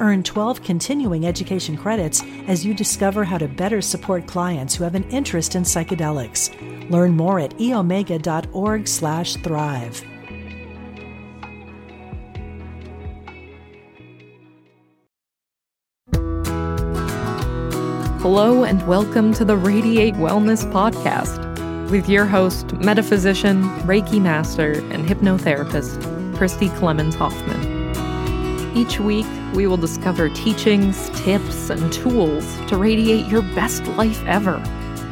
Earn 12 continuing education credits as you discover how to better support clients who have an interest in psychedelics. Learn more at eomega.org/thrive. Hello and welcome to the Radiate Wellness Podcast with your host, metaphysician, Reiki master, and hypnotherapist, Christy Clemens Hoffman. Each week, we will discover teachings, tips, and tools to radiate your best life ever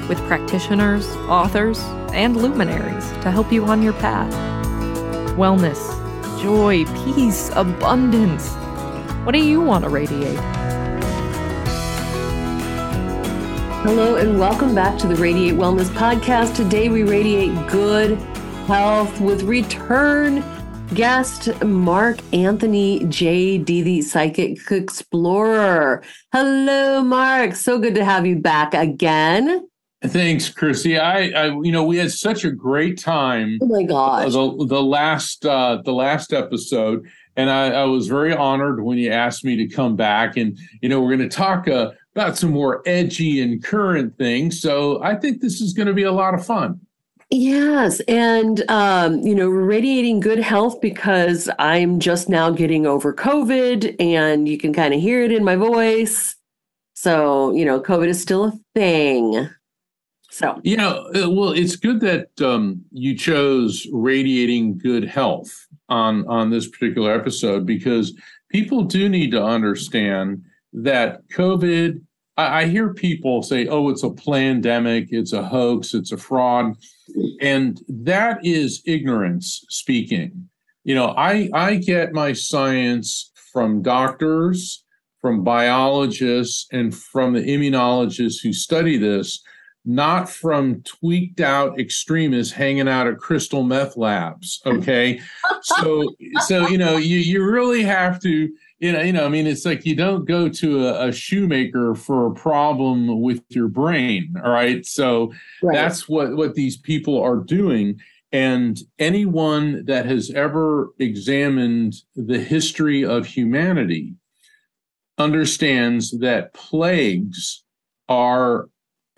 with practitioners, authors, and luminaries to help you on your path. Wellness, joy, peace, abundance. What do you want to radiate? Hello, and welcome back to the Radiate Wellness Podcast. Today, we radiate good health with return guest Mark Anthony J.D., the Psychic Explorer. Hello, Mark. So good to have you back again. Thanks, Chrissy. I, I, you know, we had such a great time. Oh my gosh, the, the last, uh, the last episode, and I, I, was very honored when you asked me to come back. And you know, we're going to talk uh, about some more edgy and current things. So I think this is going to be a lot of fun. Yes. And, um, you know, radiating good health because I'm just now getting over COVID and you can kind of hear it in my voice. So, you know, COVID is still a thing. So, know, uh, well, it's good that um, you chose radiating good health on on this particular episode because people do need to understand that COVID. I, I hear people say, "Oh, it's a pandemic, it's a hoax, it's a fraud." and that is ignorance speaking you know i i get my science from doctors from biologists and from the immunologists who study this not from tweaked out extremists hanging out at crystal meth labs okay so so you know you you really have to you know, you know, I mean, it's like you don't go to a, a shoemaker for a problem with your brain. All right. So right. that's what, what these people are doing. And anyone that has ever examined the history of humanity understands that plagues are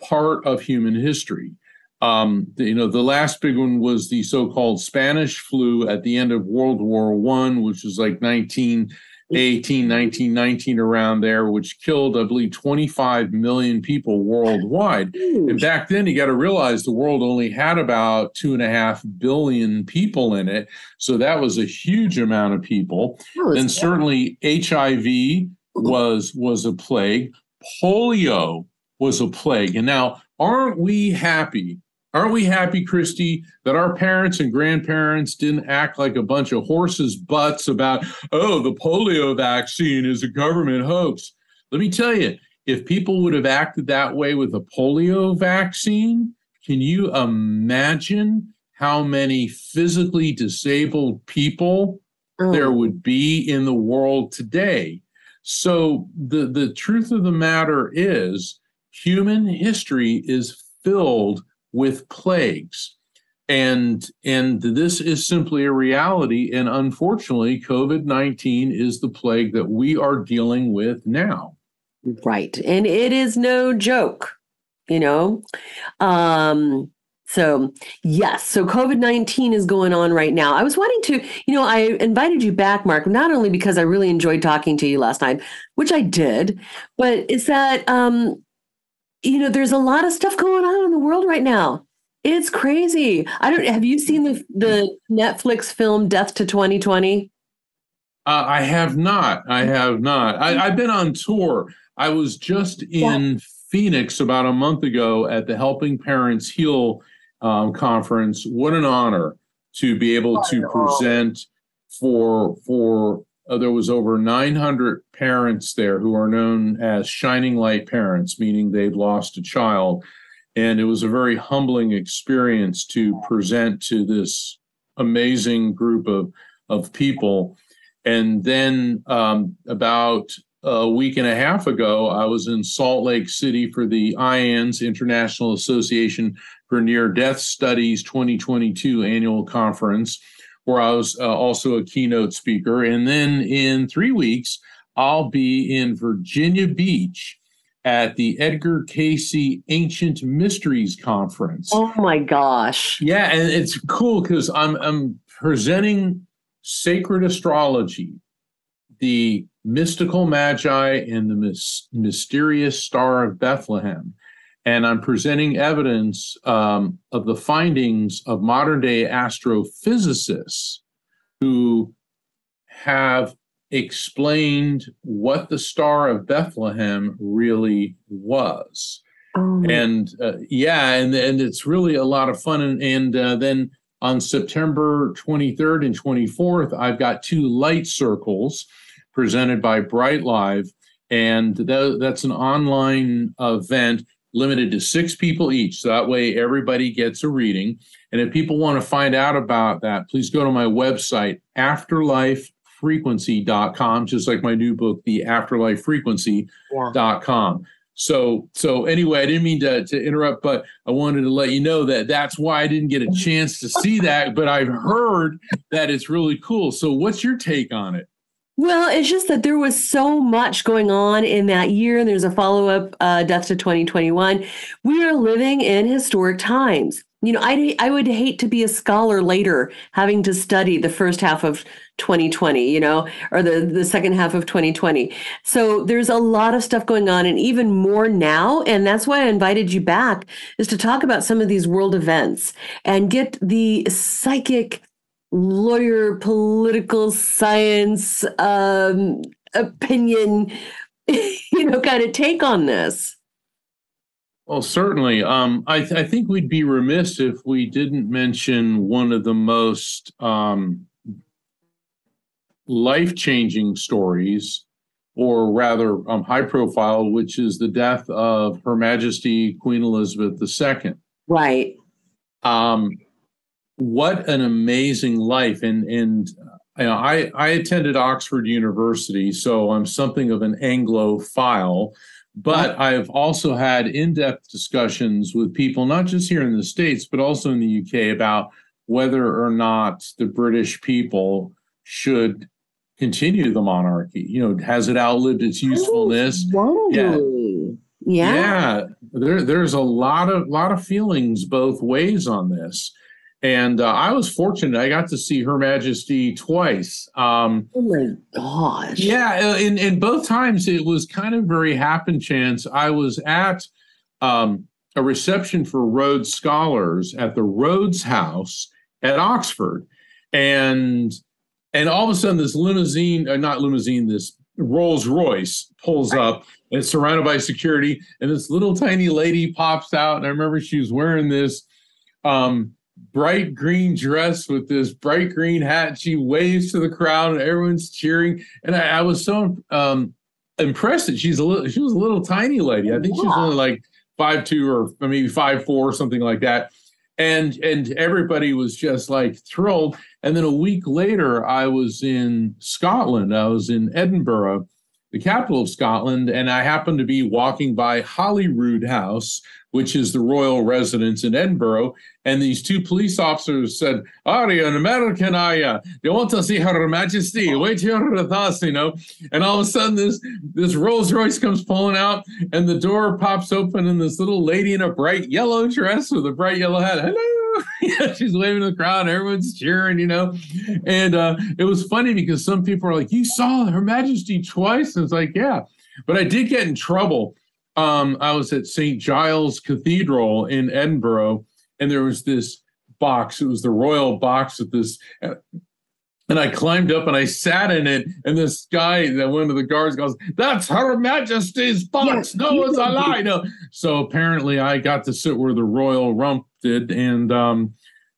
part of human history. Um, you know, the last big one was the so-called Spanish flu at the end of World War One, which was like 19- 18, 19, 19 around there, which killed, I believe, 25 million people worldwide. And back then, you got to realize the world only had about two and a half billion people in it. So that was a huge amount of people. and certainly HIV was was a plague. Polio was a plague. And now, aren't we happy Aren't we happy, Christy, that our parents and grandparents didn't act like a bunch of horses' butts about, oh, the polio vaccine is a government hoax? Let me tell you, if people would have acted that way with a polio vaccine, can you imagine how many physically disabled people oh. there would be in the world today? So the, the truth of the matter is human history is filled with plagues. And, and this is simply a reality. And unfortunately, COVID 19 is the plague that we are dealing with now. Right. And it is no joke, you know? Um, so, yes, so COVID 19 is going on right now. I was wanting to, you know, I invited you back, Mark, not only because I really enjoyed talking to you last night, which I did, but it's that um, you know, there's a lot of stuff going on in the world right now. It's crazy. I don't have you seen the the Netflix film Death to 2020? Uh, I have not. I have not. I, have been on tour. I was just in yeah. Phoenix about a month ago at the Helping Parents Heal um, conference. What an honor to be able to present for for uh, there was over 900 parents there who are known as shining light parents, meaning they've lost a child. And it was a very humbling experience to present to this amazing group of, of people. And then um, about a week and a half ago, I was in Salt Lake City for the IANDS, International Association for Near Death Studies 2022 annual conference, where I was uh, also a keynote speaker. And then in three weeks, I'll be in Virginia Beach at the Edgar Cayce Ancient Mysteries Conference. Oh my gosh. Yeah, and it's cool because I'm I'm presenting sacred astrology, the mystical magi and the mysterious star of Bethlehem. And I'm presenting evidence um, of the findings of modern day astrophysicists who have explained what the Star of Bethlehem really was. Oh. And uh, yeah, and, and it's really a lot of fun. And, and uh, then on September 23rd and 24th, I've got two light circles presented by Bright Live. And th- that's an online event limited to six people each. So that way everybody gets a reading. And if people want to find out about that, please go to my website, afterlifefrequency.com, just like my new book, The Afterlife Frequency.com. So, so anyway, I didn't mean to, to interrupt, but I wanted to let you know that that's why I didn't get a chance to see that, but I've heard that it's really cool. So, what's your take on it? Well, it's just that there was so much going on in that year, and there's a follow up uh, Death to 2021. We are living in historic times. You know, I, I would hate to be a scholar later having to study the first half of 2020, you know, or the, the second half of 2020. So there's a lot of stuff going on and even more now. And that's why I invited you back is to talk about some of these world events and get the psychic lawyer, political science, um, opinion, you know, kind of take on this? Well, certainly. Um, I, th- I, think we'd be remiss if we didn't mention one of the most um, life changing stories, or rather um, high profile, which is the death of Her Majesty Queen Elizabeth II. Right. Um, what an amazing life and and you know, I I attended Oxford University, so I'm something of an Anglophile, but I've also had in-depth discussions with people not just here in the states but also in the UK about whether or not the British people should continue the monarchy. You know, has it outlived its oh, usefulness? Yeah. yeah. Yeah. There, there's a lot of lot of feelings both ways on this and uh, I was fortunate. I got to see Her Majesty twice. Um, oh my gosh! Yeah, and uh, and both times it was kind of very happen chance. I was at um, a reception for Rhodes Scholars at the Rhodes House at Oxford, and and all of a sudden this limousine, uh, not limousine, this Rolls Royce pulls up and it's surrounded by security, and this little tiny lady pops out, and I remember she was wearing this. Um, bright green dress with this bright green hat. She waves to the crowd and everyone's cheering. And I, I was so um, impressed that she's a little, she was a little tiny lady. I think she was only like five two or maybe five four or something like that. And and everybody was just like thrilled. And then a week later, I was in Scotland. I was in Edinburgh, the capital of Scotland, and I happened to be walking by Holyrood House, which is the royal residence in Edinburgh. And these two police officers said, Are you an American? Are you? You want to see Her Majesty? Wait here with us, you know. And all of a sudden, this, this Rolls Royce comes pulling out, and the door pops open, and this little lady in a bright yellow dress with a bright yellow hat. Hello. she's waving to the crowd, everyone's cheering, you know. And uh, it was funny because some people are like, You saw Her Majesty twice? And it's like, Yeah. But I did get in trouble um, I was at St. Giles Cathedral in Edinburgh, and there was this box. It was the royal box with this. And I climbed up and I sat in it, and this guy, that one of the guards goes, "That's Her Majesty's box. No, one's allowed. No. So apparently, I got to sit where the royal rump did, and um,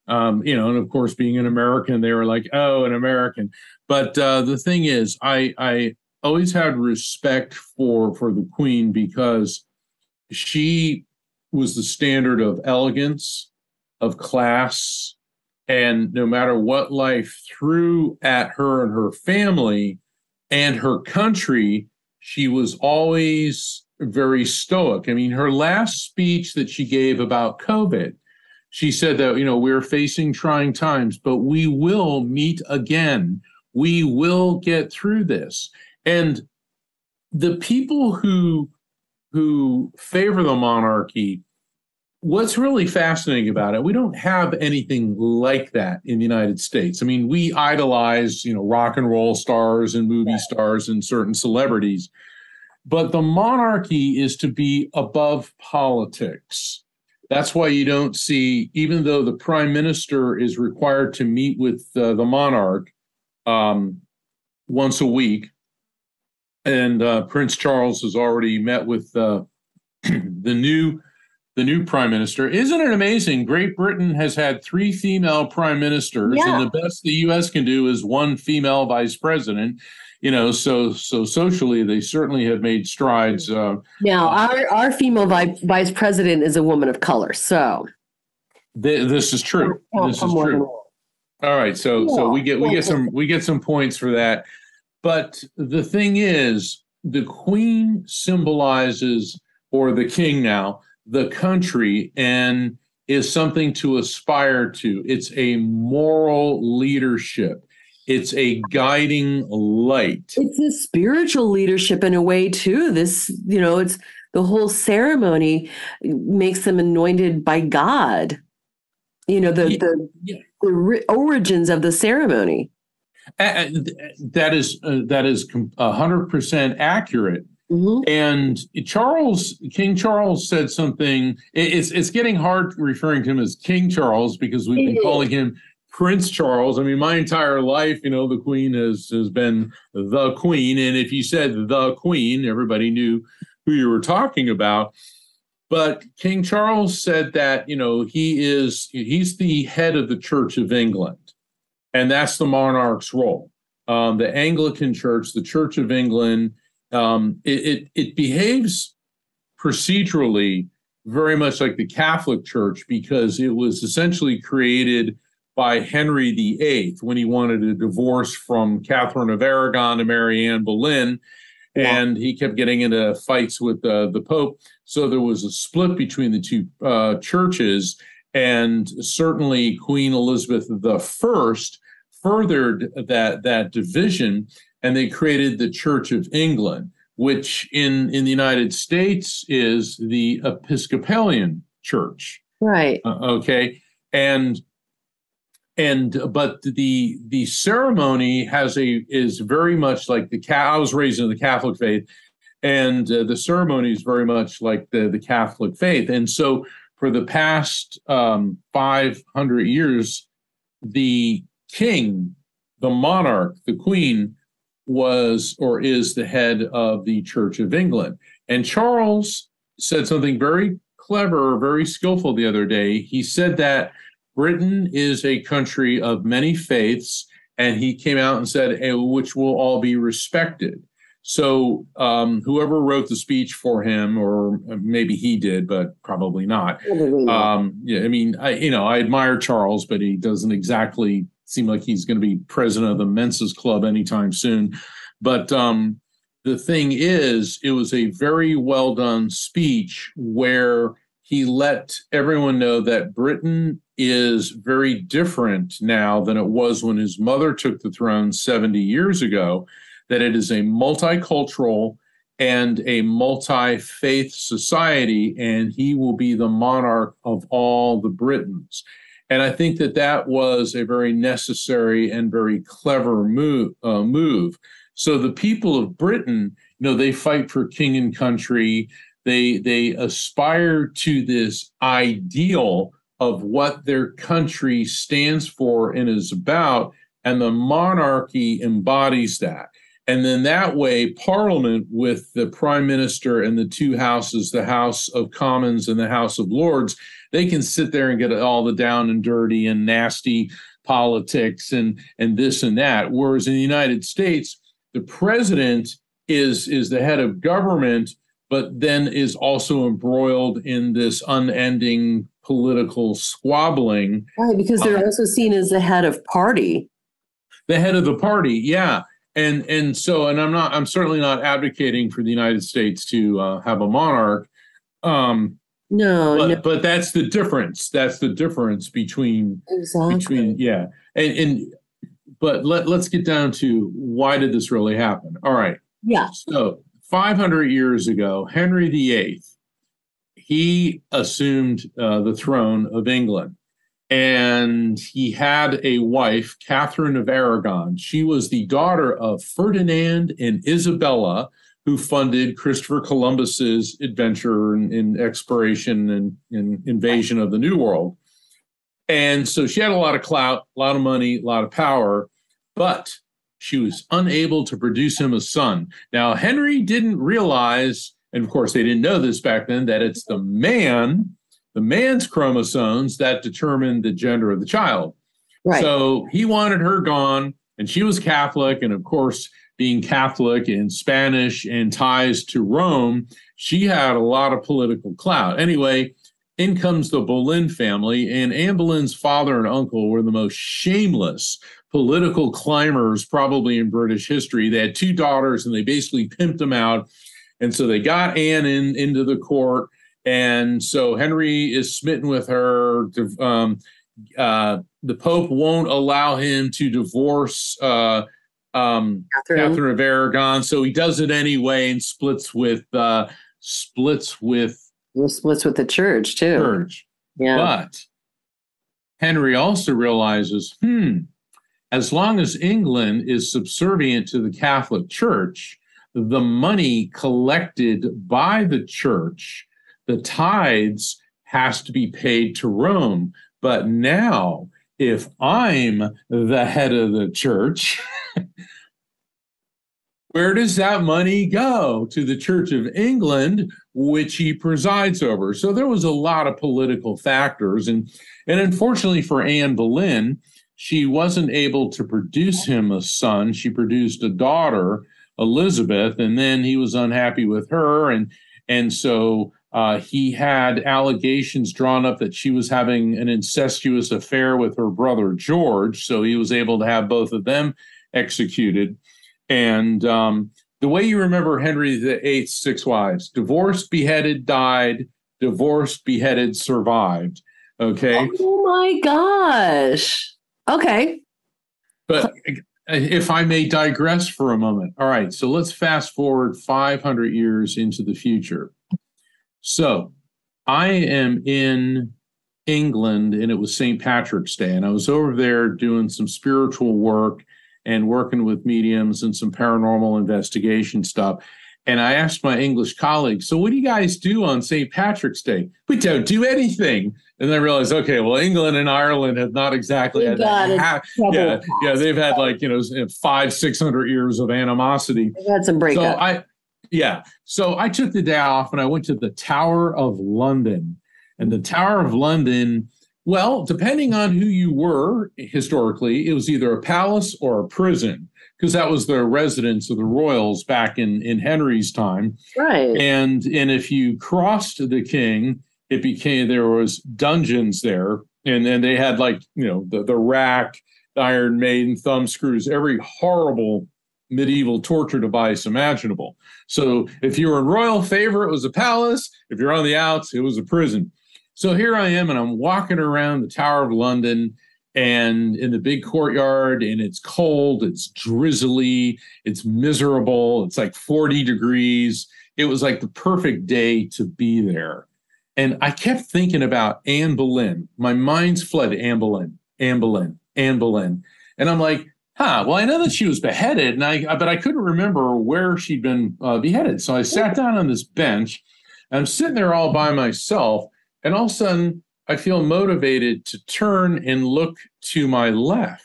um, you know, and of course, being an American, they were like, "Oh, an American." But uh, the thing is, I I always had respect for for the queen because she was the standard of elegance, of class, and no matter what life threw at her and her family and her country, she was always very stoic. I mean, her last speech that she gave about COVID, she said that, you know, we're facing trying times, but we will meet again. We will get through this. And the people who who favor the monarchy what's really fascinating about it we don't have anything like that in the united states i mean we idolize you know rock and roll stars and movie yeah. stars and certain celebrities but the monarchy is to be above politics that's why you don't see even though the prime minister is required to meet with uh, the monarch um, once a week and uh, prince charles has already met with uh, the new the new prime minister. Isn't it amazing? Great Britain has had three female prime ministers, yeah. and the best the U.S. can do is one female vice president. You know, so so socially, they certainly have made strides. Uh, now, our our female vi- vice president is a woman of color, so th- this is true. This is true. All right, so so we get we get some we get some points for that. But the thing is, the queen symbolizes, or the king now the country and is something to aspire to. It's a moral leadership. It's a guiding light. It's a spiritual leadership in a way too. This, you know, it's the whole ceremony makes them anointed by God. You know, the yeah, the, the origins of the ceremony. Uh, that is uh, that is hundred percent accurate. Mm-hmm. And Charles, King Charles said something. It's it's getting hard referring to him as King Charles because we've been calling him Prince Charles. I mean, my entire life, you know, the Queen has has been the Queen, and if you said the Queen, everybody knew who you were talking about. But King Charles said that you know he is he's the head of the Church of England, and that's the monarch's role. Um, the Anglican Church, the Church of England um, it, it, it behaves procedurally very much like the Catholic Church because it was essentially created by Henry VIII when he wanted a divorce from Catherine of Aragon to Mary Anne Boleyn. And he kept getting into fights with uh, the Pope. So there was a split between the two uh, churches. And certainly Queen Elizabeth I furthered that, that division and they created the Church of England, which in, in the United States is the Episcopalian Church. Right. Uh, okay. And and but the the ceremony has a is very much like the I was raised in the Catholic faith, and uh, the ceremony is very much like the the Catholic faith. And so for the past um, 500 years, the king, the monarch, the queen was or is the head of the Church of England. And Charles said something very clever, very skillful the other day. He said that Britain is a country of many faiths, and he came out and said, hey, which will all be respected. So, um, whoever wrote the speech for him, or maybe he did, but probably not. Um, yeah, I mean, I, you know, I admire Charles, but he doesn't exactly seem like he's going to be president of the Mensa's Club anytime soon. But um, the thing is, it was a very well done speech where he let everyone know that Britain is very different now than it was when his mother took the throne 70 years ago, that it is a multicultural and a multi faith society, and he will be the monarch of all the Britons. And I think that that was a very necessary and very clever move. Uh, move. So the people of Britain, you know, they fight for king and country. They they aspire to this ideal of what their country stands for and is about, and the monarchy embodies that. And then that way, Parliament, with the Prime Minister and the two houses, the House of Commons and the House of Lords, they can sit there and get all the down and dirty and nasty politics and and this and that. Whereas in the United States, the president is is the head of government, but then is also embroiled in this unending political squabbling. Right, because they're uh, also seen as the head of party. The head of the party, yeah. And and so and I'm not I'm certainly not advocating for the United States to uh, have a monarch. Um, no but, no, but that's the difference. That's the difference between exactly. between yeah. And and but let let's get down to why did this really happen? All right. Yeah. So 500 years ago, Henry VIII, he assumed uh, the throne of England. And he had a wife, Catherine of Aragon. She was the daughter of Ferdinand and Isabella, who funded Christopher Columbus's adventure in, in exploration and, and invasion of the New World. And so she had a lot of clout, a lot of money, a lot of power, but she was unable to produce him a son. Now, Henry didn't realize, and of course, they didn't know this back then, that it's the man, the man's chromosomes that determine the gender of the child. Right. So he wanted her gone, and she was Catholic. And of course, being Catholic and Spanish and ties to Rome, she had a lot of political clout. Anyway, in comes the Boleyn family, and Anne Boleyn's father and uncle were the most shameless political climbers probably in British history. They had two daughters and they basically pimped them out. And so they got Anne in into the court. And so Henry is smitten with her. Um, uh, the Pope won't allow him to divorce uh, um, Catherine. Catherine. of Aragon, so he does it anyway and splits with uh, splits with splits with the church too. Church, yeah. But Henry also realizes, hmm, as long as England is subservient to the Catholic Church, the money collected by the church, the tithes, has to be paid to Rome. But now, if I'm the head of the church, where does that money go? To the Church of England, which he presides over. So there was a lot of political factors. And, and unfortunately for Anne Boleyn, she wasn't able to produce him a son. She produced a daughter, Elizabeth, and then he was unhappy with her, and and so uh, he had allegations drawn up that she was having an incestuous affair with her brother George. So he was able to have both of them executed. And um, the way you remember Henry VIII's six wives: divorced, beheaded, died; divorced, beheaded, survived. Okay. Oh my gosh. Okay. But if I may digress for a moment. All right, so let's fast forward 500 years into the future. So I am in England and it was St. Patrick's Day, and I was over there doing some spiritual work and working with mediums and some paranormal investigation stuff. And I asked my English colleagues, so what do you guys do on St. Patrick's Day? We don't do anything. And then I realized, okay, well, England and Ireland have not exactly had yeah, yeah, they've had like, you know, five, 600 years of animosity. Had some breakup. So I, yeah. So I took the day off and I went to the Tower of London. And the Tower of London, well, depending on who you were historically, it was either a palace or a prison because that was the residence of the royals back in in Henry's time. Right. And and if you crossed the king, it became there was dungeons there, and then they had like you know the the rack, the Iron Maiden, thumb screws, every horrible medieval torture device imaginable. So if you were in royal favor, it was a palace. If you're on the outs, it was a prison. So here I am, and I'm walking around the Tower of London and in the big courtyard and it's cold it's drizzly it's miserable it's like 40 degrees it was like the perfect day to be there and i kept thinking about anne boleyn my mind's fled anne boleyn anne boleyn anne boleyn and i'm like huh well i know that she was beheaded and i but i couldn't remember where she'd been uh, beheaded so i sat down on this bench and i'm sitting there all by myself and all of a sudden I feel motivated to turn and look to my left.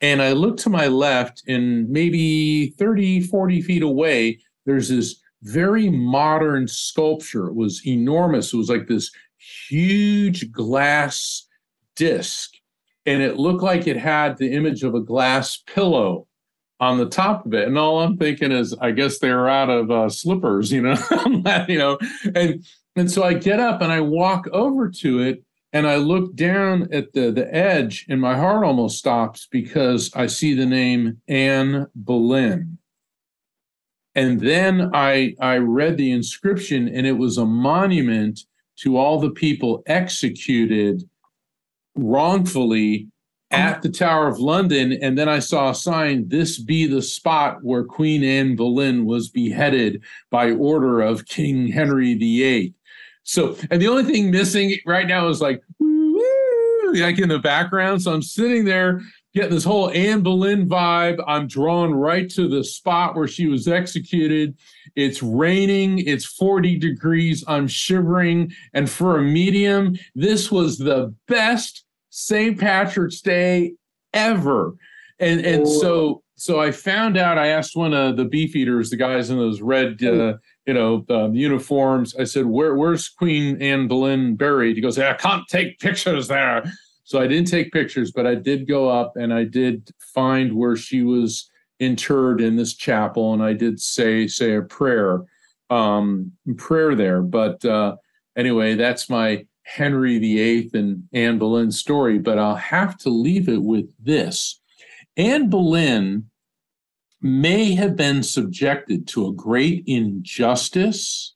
And I look to my left, and maybe 30, 40 feet away, there's this very modern sculpture. It was enormous. It was like this huge glass disc, and it looked like it had the image of a glass pillow on the top of it. And all I'm thinking is, I guess they're out of uh, slippers, you know, you know, and and so I get up and I walk over to it and I look down at the the edge, and my heart almost stops because I see the name Anne Boleyn. And then I I read the inscription, and it was a monument to all the people executed wrongfully at uh-huh. the Tower of London, and then I saw a sign, this be the spot where Queen Anne Boleyn was beheaded by order of King Henry VIII. So, and the only thing missing right now is like, like in the background. So I'm sitting there getting this whole Anne Boleyn vibe. I'm drawn right to the spot where she was executed. It's raining, it's 40 degrees, I'm shivering. And for a medium, this was the best St. Patrick's Day ever. And and oh. so so I found out. I asked one of the beef eaters, the guys in those red, uh, you know, um, uniforms. I said, "Where where's Queen Anne Boleyn buried?" He goes, "I can't take pictures there." So I didn't take pictures, but I did go up and I did find where she was interred in this chapel, and I did say say a prayer, um, prayer there. But uh, anyway, that's my Henry VIII and Anne Boleyn story, but I'll have to leave it with this. Anne Boleyn may have been subjected to a great injustice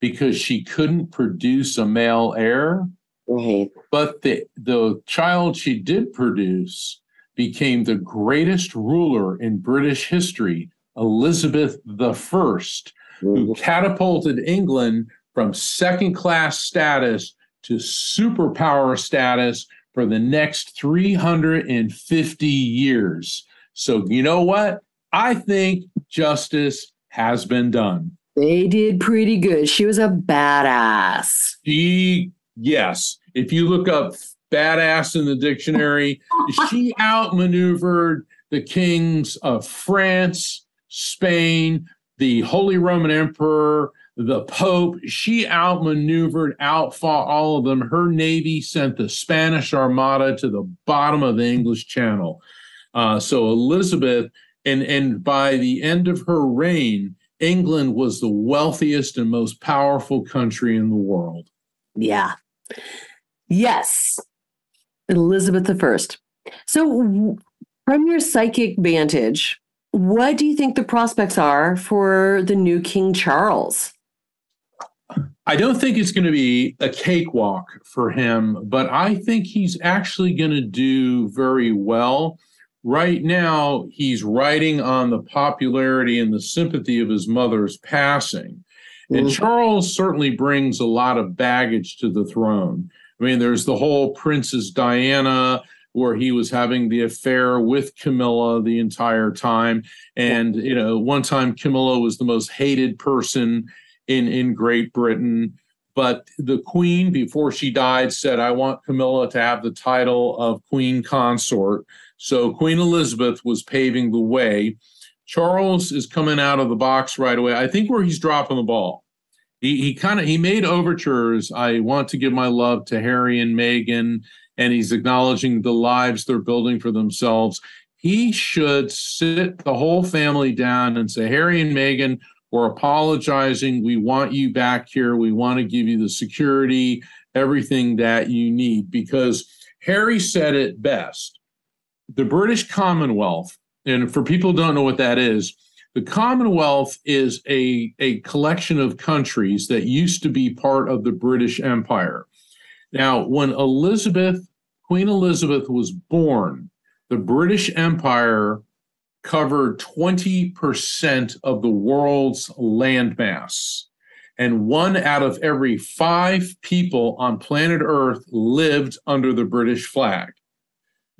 because she couldn't produce a male heir. Right. But the, the child she did produce became the greatest ruler in British history, Elizabeth I, mm-hmm. who catapulted England from second class status to superpower status for the next 350 years. So, you know what? I think justice has been done. They did pretty good. She was a badass. She, yes. If you look up badass in the dictionary, she outmaneuvered the kings of France, Spain, the Holy Roman Emperor, the Pope. She outmaneuvered, outfought all of them. Her navy sent the Spanish Armada to the bottom of the English Channel. Uh, so Elizabeth, and and by the end of her reign, England was the wealthiest and most powerful country in the world. Yeah. Yes. Elizabeth I. So, from your psychic vantage, what do you think the prospects are for the new King Charles? I don't think it's going to be a cakewalk for him, but I think he's actually going to do very well. Right now, he's riding on the popularity and the sympathy of his mother's passing. And mm-hmm. Charles certainly brings a lot of baggage to the throne. I mean, there's the whole Princess Diana, where he was having the affair with Camilla the entire time. And, you know, one time Camilla was the most hated person in in Great Britain. But the Queen, before she died, said, "I want Camilla to have the title of Queen Consort." So Queen Elizabeth was paving the way. Charles is coming out of the box right away. I think where he's dropping the ball. He he kind of he made overtures. I want to give my love to Harry and Meghan, and he's acknowledging the lives they're building for themselves. He should sit the whole family down and say, Harry and Meghan, we're apologizing. We want you back here. We want to give you the security, everything that you need. Because Harry said it best. The British Commonwealth, and for people who don't know what that is, the Commonwealth is a, a collection of countries that used to be part of the British Empire. Now, when Elizabeth, Queen Elizabeth was born, the British Empire covered 20% of the world's landmass. And one out of every five people on planet Earth lived under the British flag.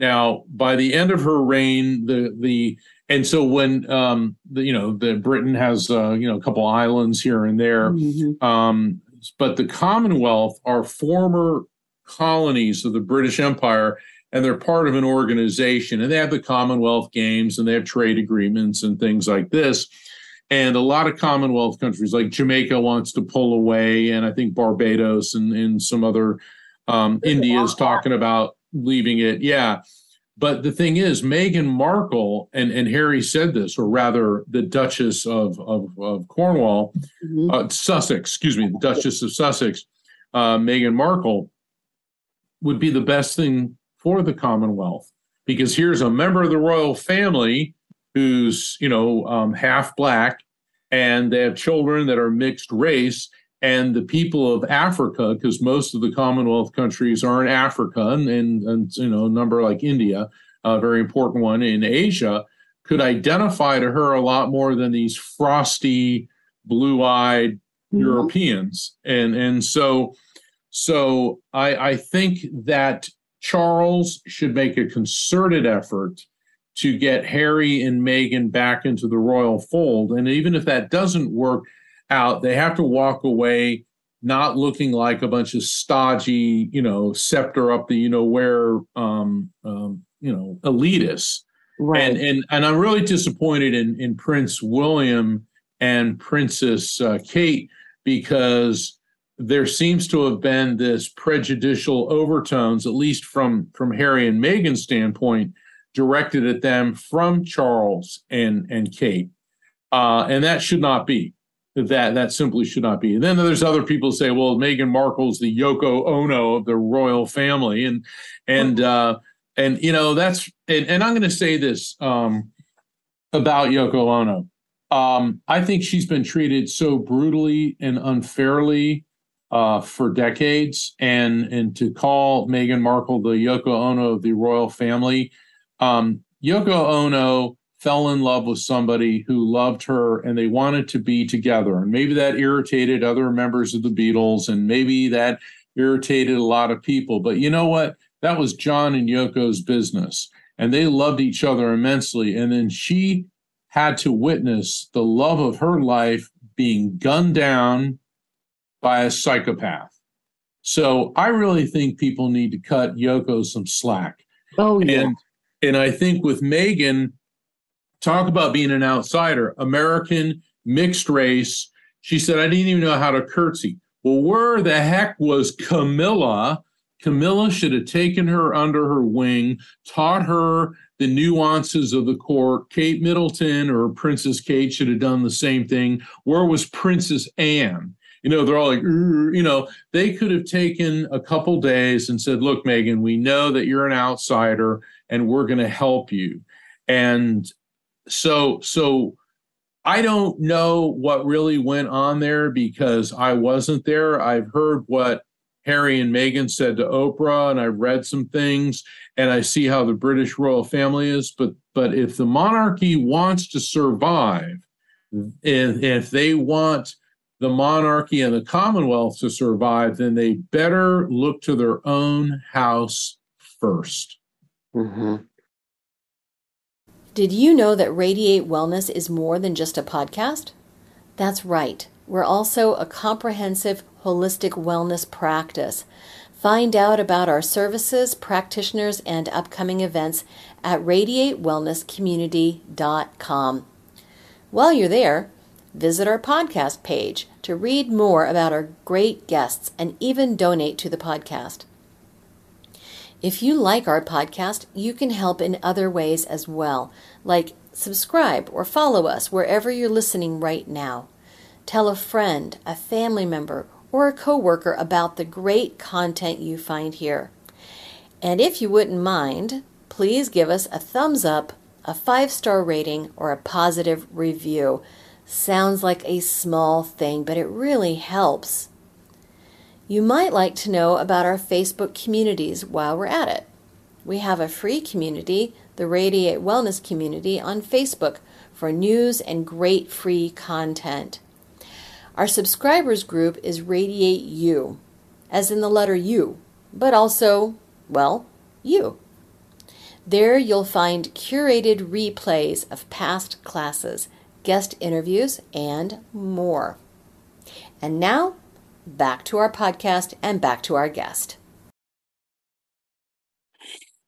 Now, by the end of her reign, the the and so when um, the, you know the Britain has uh, you know a couple islands here and there, mm-hmm. um, but the Commonwealth are former colonies of the British Empire, and they're part of an organization and they have the Commonwealth Games and they have trade agreements and things like this. And a lot of Commonwealth countries, like Jamaica, wants to pull away, and I think Barbados and, and some other um, India is talking about leaving it. Yeah. but the thing is, Meghan Markle and, and Harry said this, or rather, the Duchess of of, of Cornwall, mm-hmm. uh, Sussex, excuse me, the Duchess of Sussex, uh, Meghan Markle, would be the best thing for the Commonwealth because here's a member of the royal family who's you know um, half black, and they have children that are mixed race, and the people of Africa, because most of the Commonwealth countries are in Africa, and, and, and you know, a number like India, a very important one in Asia, could identify to her a lot more than these frosty, blue-eyed mm-hmm. Europeans, and and so, so I, I think that Charles should make a concerted effort to get Harry and Meghan back into the royal fold, and even if that doesn't work out. They have to walk away not looking like a bunch of stodgy, you know, scepter up the, you know, where, um, um, you know, elitists. Right. And and and I'm really disappointed in in Prince William and Princess uh, Kate because there seems to have been this prejudicial overtones, at least from from Harry and Meghan's standpoint, directed at them from Charles and and Kate, uh, and that should not be that that simply should not be. And then there's other people say, well, Meghan Markle's the Yoko Ono of the royal family, and and uh, and you know that's and, and I'm going to say this um, about Yoko Ono. Um, I think she's been treated so brutally and unfairly uh, for decades, and and to call Meghan Markle the Yoko Ono of the royal family, um, Yoko Ono fell in love with somebody who loved her and they wanted to be together. And maybe that irritated other members of the Beatles and maybe that irritated a lot of people. But you know what? That was John and Yoko's business. And they loved each other immensely. And then she had to witness the love of her life being gunned down by a psychopath. So I really think people need to cut Yoko some slack. Oh, yeah. And, and I think with Meghan, Talk about being an outsider. American, mixed race. She said, I didn't even know how to curtsy. Well, where the heck was Camilla? Camilla should have taken her under her wing, taught her the nuances of the court. Kate Middleton or Princess Kate should have done the same thing. Where was Princess Anne? You know, they're all like, you know, they could have taken a couple days and said, look, Megan, we know that you're an outsider and we're going to help you. And so so I don't know what really went on there because I wasn't there. I've heard what Harry and Meghan said to Oprah, and I've read some things, and I see how the British royal family is. But but if the monarchy wants to survive, and if they want the monarchy and the Commonwealth to survive, then they better look to their own house 1st mm-hmm. Did you know that Radiate Wellness is more than just a podcast? That's right. We're also a comprehensive holistic wellness practice. Find out about our services, practitioners, and upcoming events at radiatewellnesscommunity.com. While you're there, visit our podcast page to read more about our great guests and even donate to the podcast. If you like our podcast, you can help in other ways as well, like subscribe or follow us wherever you're listening right now. Tell a friend, a family member, or a coworker about the great content you find here. And if you wouldn't mind, please give us a thumbs up, a five star rating, or a positive review. Sounds like a small thing, but it really helps. You might like to know about our Facebook communities while we're at it. We have a free community, the Radiate Wellness Community, on Facebook for news and great free content. Our subscribers group is Radiate You, as in the letter U, but also, well, you. There you'll find curated replays of past classes, guest interviews, and more. And now, back to our podcast and back to our guest.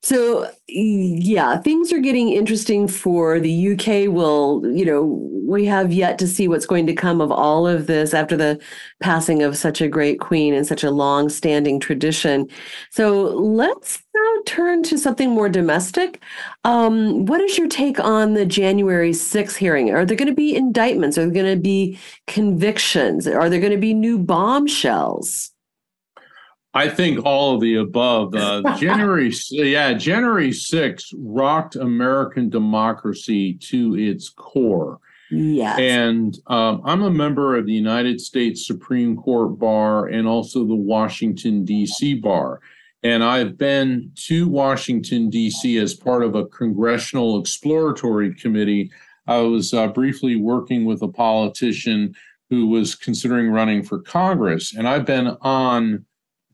So yeah, things are getting interesting for the UK. Will you know we have yet to see what's going to come of all of this after the passing of such a great queen and such a long-standing tradition. So let's now turn to something more domestic. Um, what is your take on the January 6th hearing? Are there going to be indictments? Are there going to be convictions? Are there going to be new bombshells? I think all of the above. Uh, January, yeah, January 6th rocked American democracy to its core. Yes. And um, I'm a member of the United States Supreme Court Bar and also the Washington, D.C. Bar. And I've been to Washington, D.C. as part of a congressional exploratory committee. I was uh, briefly working with a politician who was considering running for Congress. And I've been on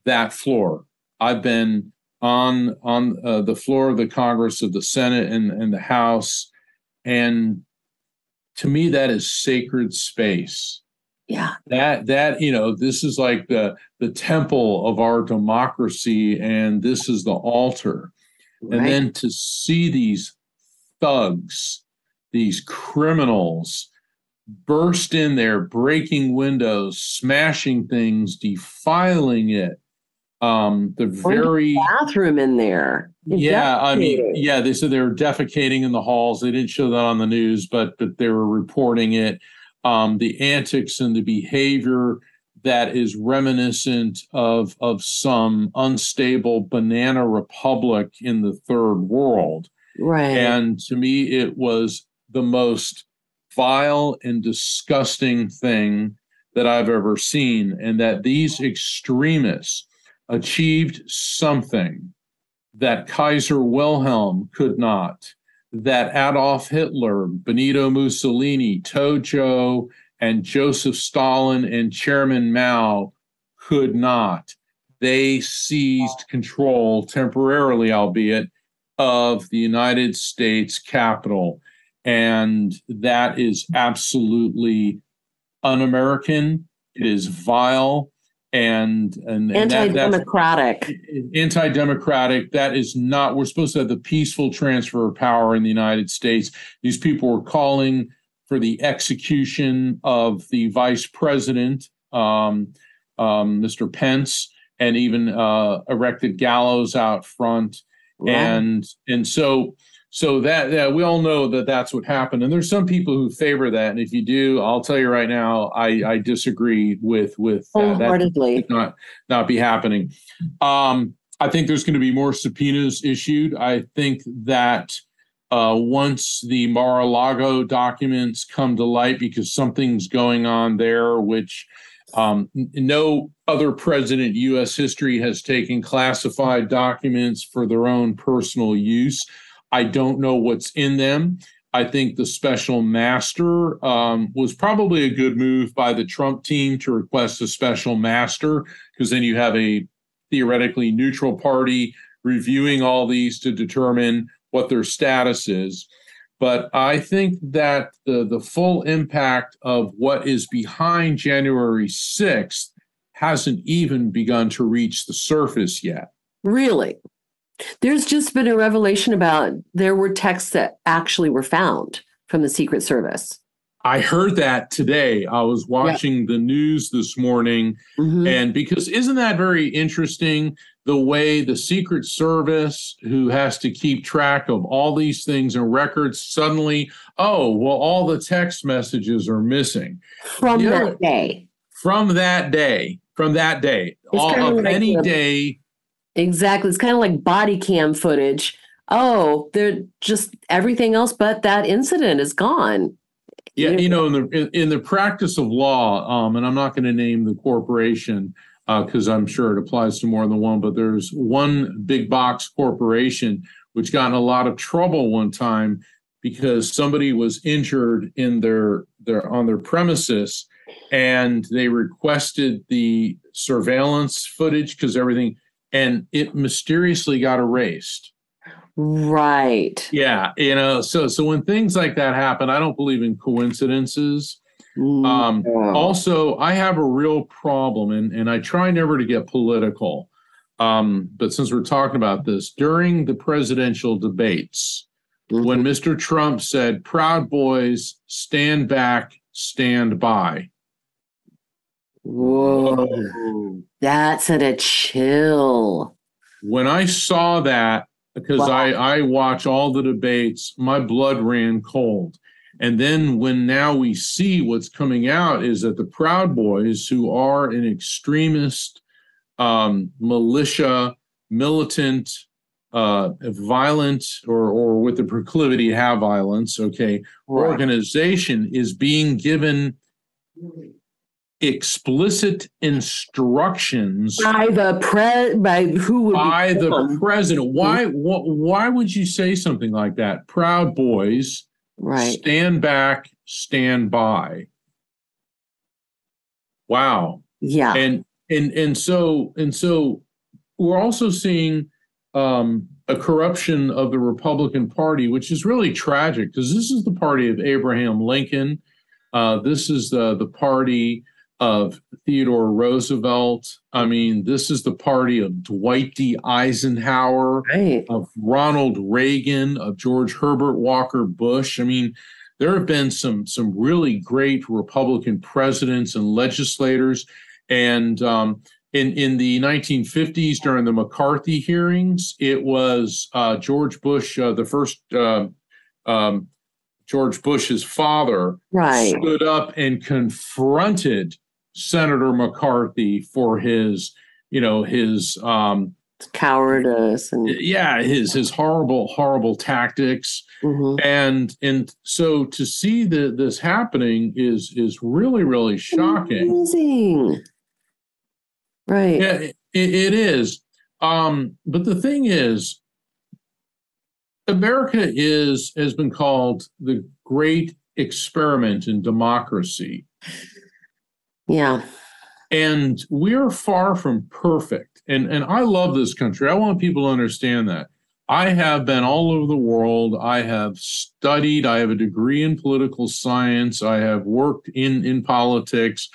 that floor. I've been on on uh, the floor of the Congress of the Senate and, and the House, and to me that is sacred space. Yeah. That that you know this is like the the temple of our democracy, and this is the altar. Right. And then to see these thugs, these criminals burst in there, breaking windows, smashing things, defiling it, um, the very bathroom in there. Yeah, I mean, yeah, they said they were defecating in the halls. They didn't show that on the news, but but they were reporting it. Um, the antics and the behavior that is reminiscent of of some unstable banana republic in the third world. Right. And to me, it was the most vile and disgusting thing that I've ever seen, and that these extremists achieved something that Kaiser Wilhelm could not, that Adolf Hitler, Benito Mussolini, Tojo, and Joseph Stalin and Chairman Mao could not. They seized control temporarily, albeit, of the United States Capitol. And that is absolutely un American. It is vile and and, and anti-democratic. Anti-democratic. That is not we're supposed to have the peaceful transfer of power in the united states. These people were calling for the execution of the vice president um, um, mr pence and even uh, erected gallows out front. Right. and and so so that yeah, we all know that that's what happened, and there's some people who favor that. And if you do, I'll tell you right now, I, I disagree with with that. That not not be happening. Um, I think there's going to be more subpoenas issued. I think that uh, once the Mar-a-Lago documents come to light, because something's going on there, which um, no other president U.S. history has taken classified documents for their own personal use. I don't know what's in them. I think the special master um, was probably a good move by the Trump team to request a special master, because then you have a theoretically neutral party reviewing all these to determine what their status is. But I think that the, the full impact of what is behind January 6th hasn't even begun to reach the surface yet. Really? There's just been a revelation about there were texts that actually were found from the Secret Service. I heard that today. I was watching the news this morning. Mm-hmm. And because isn't that very interesting? The way the Secret Service, who has to keep track of all these things and records, suddenly, oh, well, all the text messages are missing. From that day. From that day. From that day. All of any day Exactly. It's kind of like body cam footage. Oh, they're just everything else but that incident is gone. Yeah, you know, in the in, in the practice of law, um, and I'm not going to name the corporation because uh, I'm sure it applies to more than one, but there's one big box corporation which got in a lot of trouble one time because somebody was injured in their their on their premises and they requested the surveillance footage because everything and it mysteriously got erased. Right. Yeah, you know, so so when things like that happen, I don't believe in coincidences. Um, also, I have a real problem, and and I try never to get political, Um, but since we're talking about this, during the presidential debates, mm-hmm. when Mr. Trump said, Proud Boys, stand back, stand by. Whoa. That's a chill. When I saw that, because wow. I, I watch all the debates, my blood ran cold. And then when now we see what's coming out is that the Proud Boys, who are an extremist, um, militia, militant, uh, violent, or or with the proclivity to have violence, okay, right. organization is being given explicit instructions by the pre by who would by the president. Why wh- why would you say something like that? Proud Boys Right. Stand back, stand by. Wow. Yeah. And and and so and so we're also seeing um, a corruption of the Republican Party, which is really tragic because this is the party of Abraham Lincoln. Uh, this is the the party of Theodore Roosevelt. I mean, this is the party of Dwight D. Eisenhower, right. of Ronald Reagan, of George Herbert Walker Bush. I mean, there have been some some really great Republican presidents and legislators, and um, in in the 1950s during the McCarthy hearings, it was uh, George Bush, uh, the first. Uh, um, George Bush's father right. stood up and confronted Senator McCarthy for his, you know, his um, cowardice and yeah, his his horrible horrible tactics, mm-hmm. and and so to see that this happening is is really really shocking. Amazing, right? Yeah, it, it is. Um, but the thing is, America is has been called the great experiment in democracy. Yeah. And we're far from perfect. And and I love this country. I want people to understand that. I have been all over the world. I have studied. I have a degree in political science. I have worked in in politics.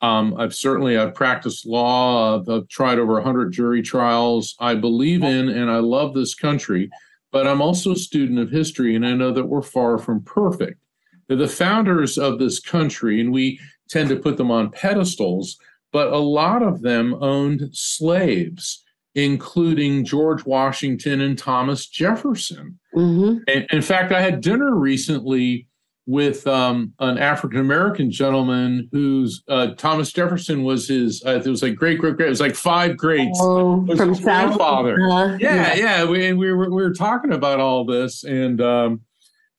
Um, I've certainly I've practiced law. I've, I've tried over 100 jury trials. I believe in and I love this country, but I'm also a student of history, and I know that we're far from perfect. The founders of this country, and we tend to put them on pedestals, but a lot of them owned slaves, including George Washington and Thomas Jefferson. Mm-hmm. And in fact, I had dinner recently with um, an African American gentleman whose uh, Thomas Jefferson was his. Uh, it was like great, great, great. It was like five greats. Oh, from his grandfather. Uh, yeah, yeah. yeah. We, we, were we were talking about all this, and um,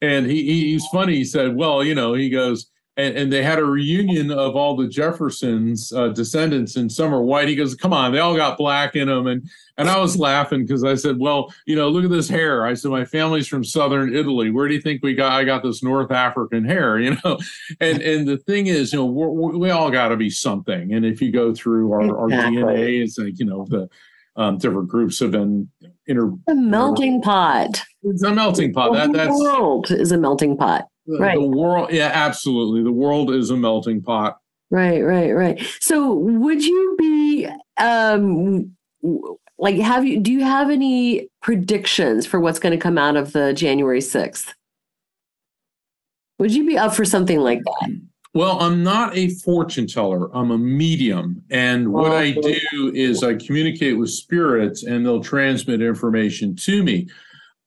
and he, he's funny. He said, "Well, you know," he goes and, and, they had a reunion of all the Jeffersons uh, descendants, and some are white. He goes, "Come on, they all got black in them," and and I was laughing because I said, "Well, you know, look at this hair." I said, "My family's from southern Italy. Where do you think we got? I got this North African hair, you know." And and the thing is, you know, we're, we all got to be something. And if you go through our, exactly. our DNA, it's like you know the um, different groups have been inter. A melting pot. It's a melting pot. That, that's the world is a melting pot right. the world yeah absolutely. The world is a melting pot. Right right right. So would you be um like have you do you have any predictions for what's going to come out of the january 6th would you be up for something like that? Well i'm not a fortune teller. I'm a medium. And what i oh. do is i communicate with spirits and they'll transmit information to me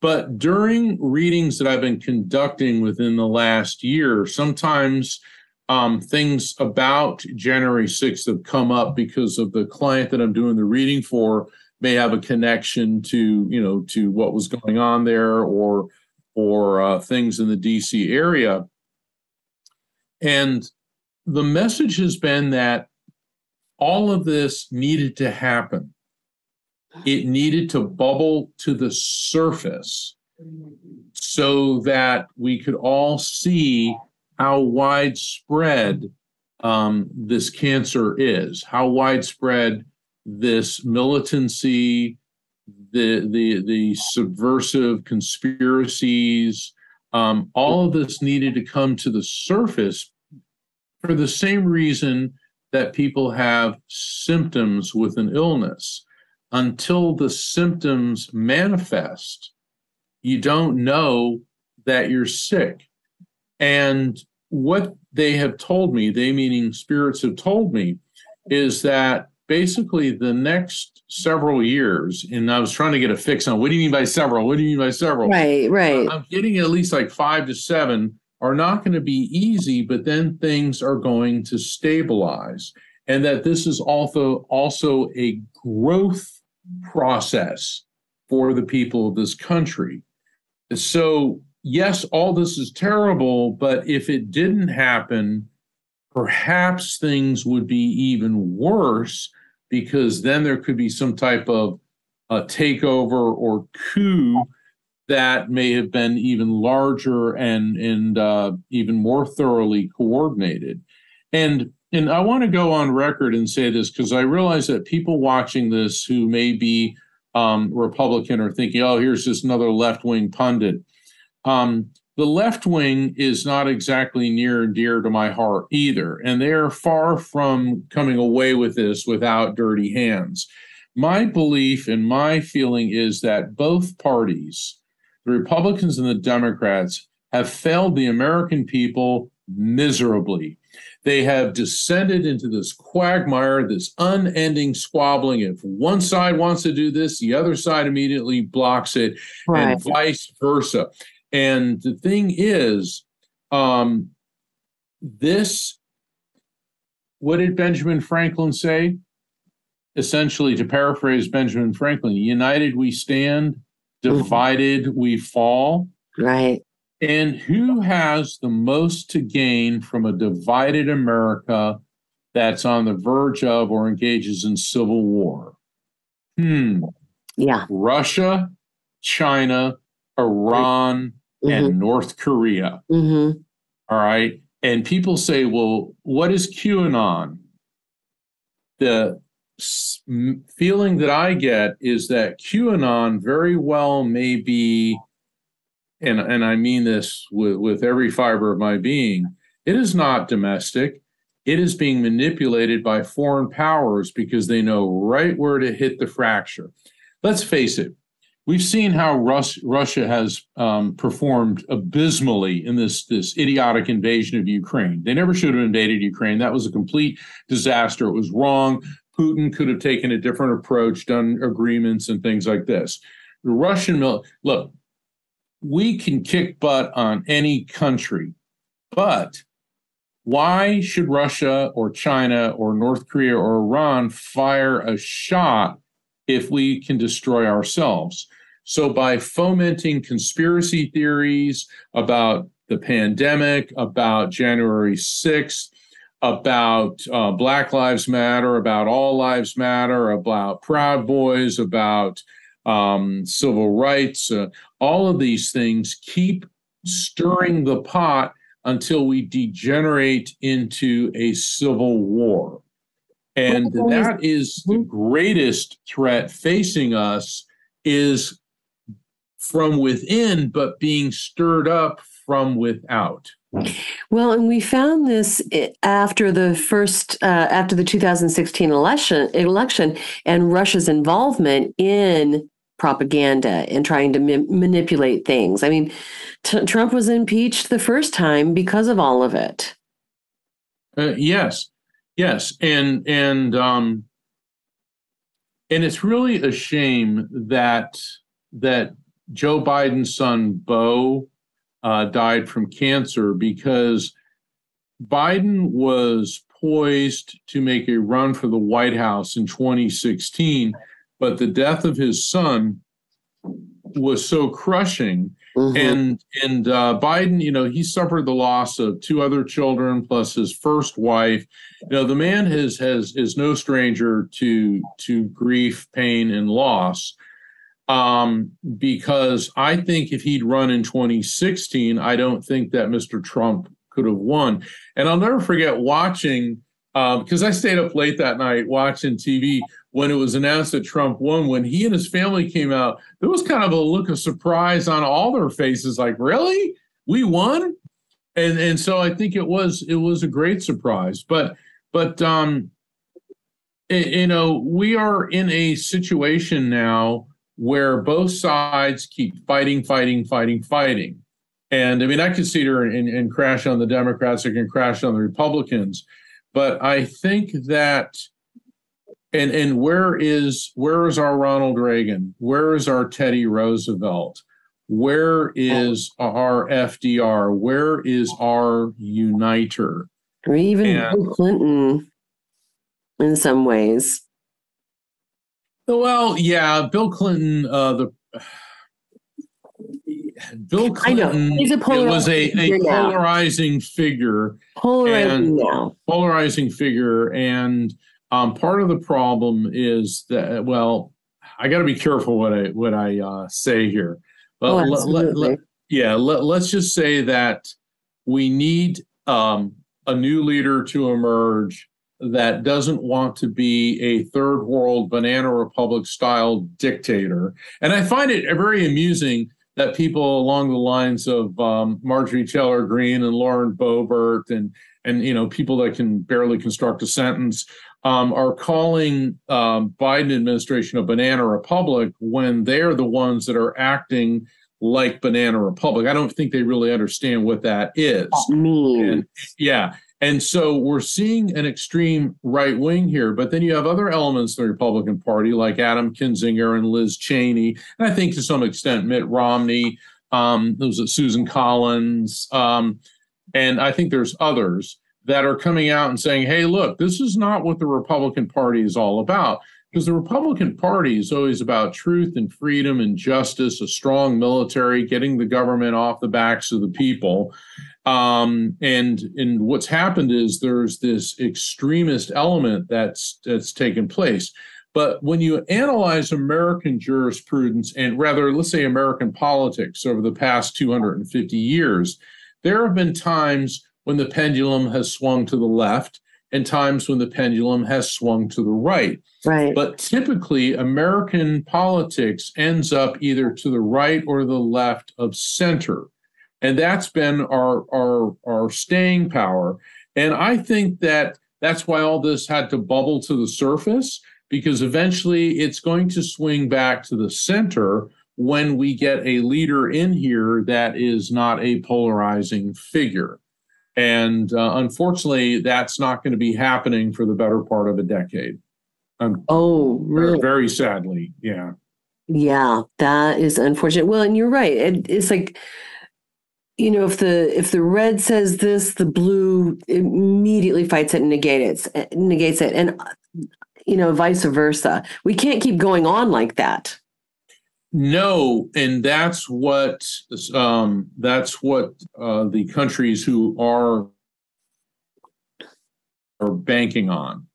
but during readings that I've been conducting within the last year, sometimes um, things about January 6th have come up because of the client that I'm doing the reading for may have a connection to, you know, to what was going on there or or uh, things in the DC area. And the message has been that all of this needed to happen it needed to bubble to the surface so that we could all see how widespread um, this cancer is, how widespread this militancy, the the the subversive conspiracies, um, all of this needed to come to the surface for the same reason that people have symptoms with an illness until the symptoms manifest, you don't know that you're sick. And what they have told me, they meaning spirits have told me, is that basically the next several years, and I was trying to get a fix on what do you mean by several? What do you mean by several? Right, right. I'm getting at least like five to seven are not going to be easy, but then things are going to stabilize. And that this is also also a growth process for the people of this country. So, yes, all this is terrible, but if it didn't happen, perhaps things would be even worse because then there could be some type of a takeover or coup that may have been even larger and and uh, even more thoroughly coordinated. And and I want to go on record and say this because I realize that people watching this who may be um, Republican are thinking, "Oh, here's just another left wing pundit." Um, the left wing is not exactly near and dear to my heart either, and they are far from coming away with this without dirty hands. My belief and my feeling is that both parties, the Republicans and the Democrats, have failed the American people miserably. They have descended into this quagmire, this unending squabbling. If one side wants to do this, the other side immediately blocks it, right. and vice versa. And the thing is, um, this, what did Benjamin Franklin say? Essentially, to paraphrase Benjamin Franklin, united we stand, mm-hmm. divided mm-hmm. we fall. Right. And who has the most to gain from a divided America that's on the verge of or engages in civil war? Hmm. Yeah. Russia, China, Iran, mm-hmm. and North Korea. Mm-hmm. All right. And people say, well, what is QAnon? The feeling that I get is that QAnon very well may be and, and I mean this with, with every fiber of my being, it is not domestic. It is being manipulated by foreign powers because they know right where to hit the fracture. Let's face it, we've seen how Rus- Russia has um, performed abysmally in this, this idiotic invasion of Ukraine. They never should have invaded Ukraine. That was a complete disaster. It was wrong. Putin could have taken a different approach, done agreements and things like this. The Russian mil- look, we can kick butt on any country, but why should Russia or China or North Korea or Iran fire a shot if we can destroy ourselves? So, by fomenting conspiracy theories about the pandemic, about January 6th, about uh, Black Lives Matter, about All Lives Matter, about Proud Boys, about um, civil rights, uh, all of these things keep stirring the pot until we degenerate into a civil war. And that is the greatest threat facing us is from within, but being stirred up from without. Well, and we found this after the first, uh, after the 2016 election, election, and Russia's involvement in propaganda and trying to ma- manipulate things. I mean, t- Trump was impeached the first time because of all of it. Uh, yes, yes, and and um, and it's really a shame that that Joe Biden's son Beau uh, died from cancer because Biden was poised to make a run for the White House in 2016 but the death of his son was so crushing. Mm-hmm. And and uh, Biden, you know, he suffered the loss of two other children plus his first wife. You know, the man has has is no stranger to to grief, pain, and loss. Um, because I think if he'd run in 2016, I don't think that Mr. Trump could have won. And I'll never forget watching because um, I stayed up late that night watching TV when it was announced that Trump won, when he and his family came out, there was kind of a look of surprise on all their faces, like, really? We won? And and so I think it was it was a great surprise. But but um you know, we are in a situation now where both sides keep fighting, fighting, fighting, fighting. And I mean, I could see her and, and crash on the Democrats, I can crash on the Republicans. But I think that and and where is where is our Ronald Reagan? Where is our Teddy Roosevelt? Where is our FDR? Where is our uniter? Or even and, Bill Clinton in some ways. Well, yeah, Bill Clinton, uh, the Bill Clinton He's a was a, a polarizing figure. Polarizing now. Polarizing figure. And um, part of the problem is that, well, I got to be careful what I what I uh, say here. But oh, let, yeah, let, let's just say that we need um, a new leader to emerge that doesn't want to be a third world banana republic style dictator. And I find it very amusing that people along the lines of um, Marjorie Taylor Greene and Lauren Boebert and and you know people that can barely construct a sentence um, are calling um, Biden administration a banana republic when they're the ones that are acting like banana republic. I don't think they really understand what that is. And, yeah, and so we're seeing an extreme right wing here, but then you have other elements in the Republican Party like Adam Kinzinger and Liz Cheney, and I think to some extent Mitt Romney, um, was Susan Collins, um, and I think there's others that are coming out and saying, "Hey, look, this is not what the Republican Party is all about." Because the Republican Party is always about truth and freedom and justice, a strong military, getting the government off the backs of the people. Um, and and what's happened is there's this extremist element that's that's taken place. But when you analyze American jurisprudence and rather, let's say American politics over the past 250 years, there have been times when the pendulum has swung to the left and times when the pendulum has swung to the right. Right. But typically, American politics ends up either to the right or the left of center and that's been our our our staying power. And i think that that's why all this had to bubble to the surface because eventually it's going to swing back to the center when we get a leader in here that is not a polarizing figure. And uh, unfortunately that's not going to be happening for the better part of a decade. Um, oh really? very sadly yeah. Yeah that is unfortunate. Well and you're right. It, it's like you know if the if the red says this the blue immediately fights it and negates it negates it. And you know vice versa. We can't keep going on like that. No and that's what um that's what uh the countries who are are banking on.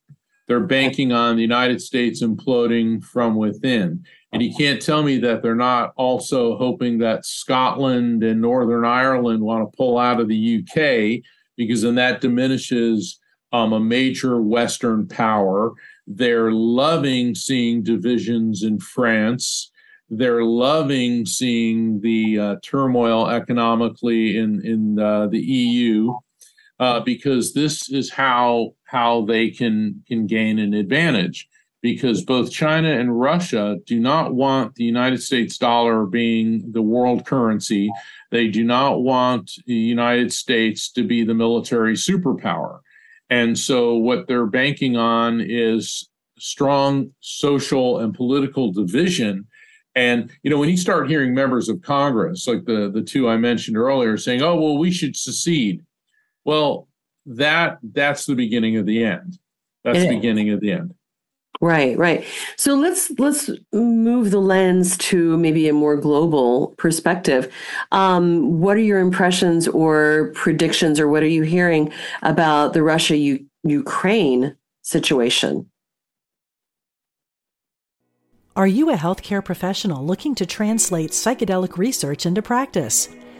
They're banking on the united states imploding from within and you can't tell me that they're not also hoping that Scotland and Northern Ireland want to pull out of the UK because then that diminishes um, a major Western power. They're loving seeing divisions in France. They're loving seeing the uh, turmoil economically in in uh, the EU uh, because this is how how they can can gain an advantage because both China and Russia do not want the United States dollar being the world currency. They do not want the United States to be the military superpower. And so, what they're banking on is strong social and political division. And you know, when you start hearing members of Congress, like the the two I mentioned earlier, saying, "Oh, well, we should secede," well, that that's the beginning of the end. That's the beginning of the end. Right, right. So let's let's move the lens to maybe a more global perspective. Um, what are your impressions or predictions, or what are you hearing about the Russia Ukraine situation? Are you a healthcare professional looking to translate psychedelic research into practice?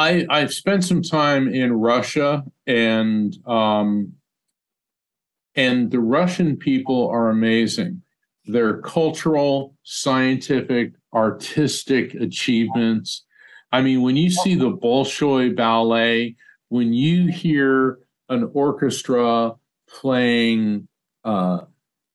I I've spent some time in Russia and um, and the Russian people are amazing. Their cultural, scientific, artistic achievements. I mean, when you see the Bolshoi ballet, when you hear an orchestra playing uh,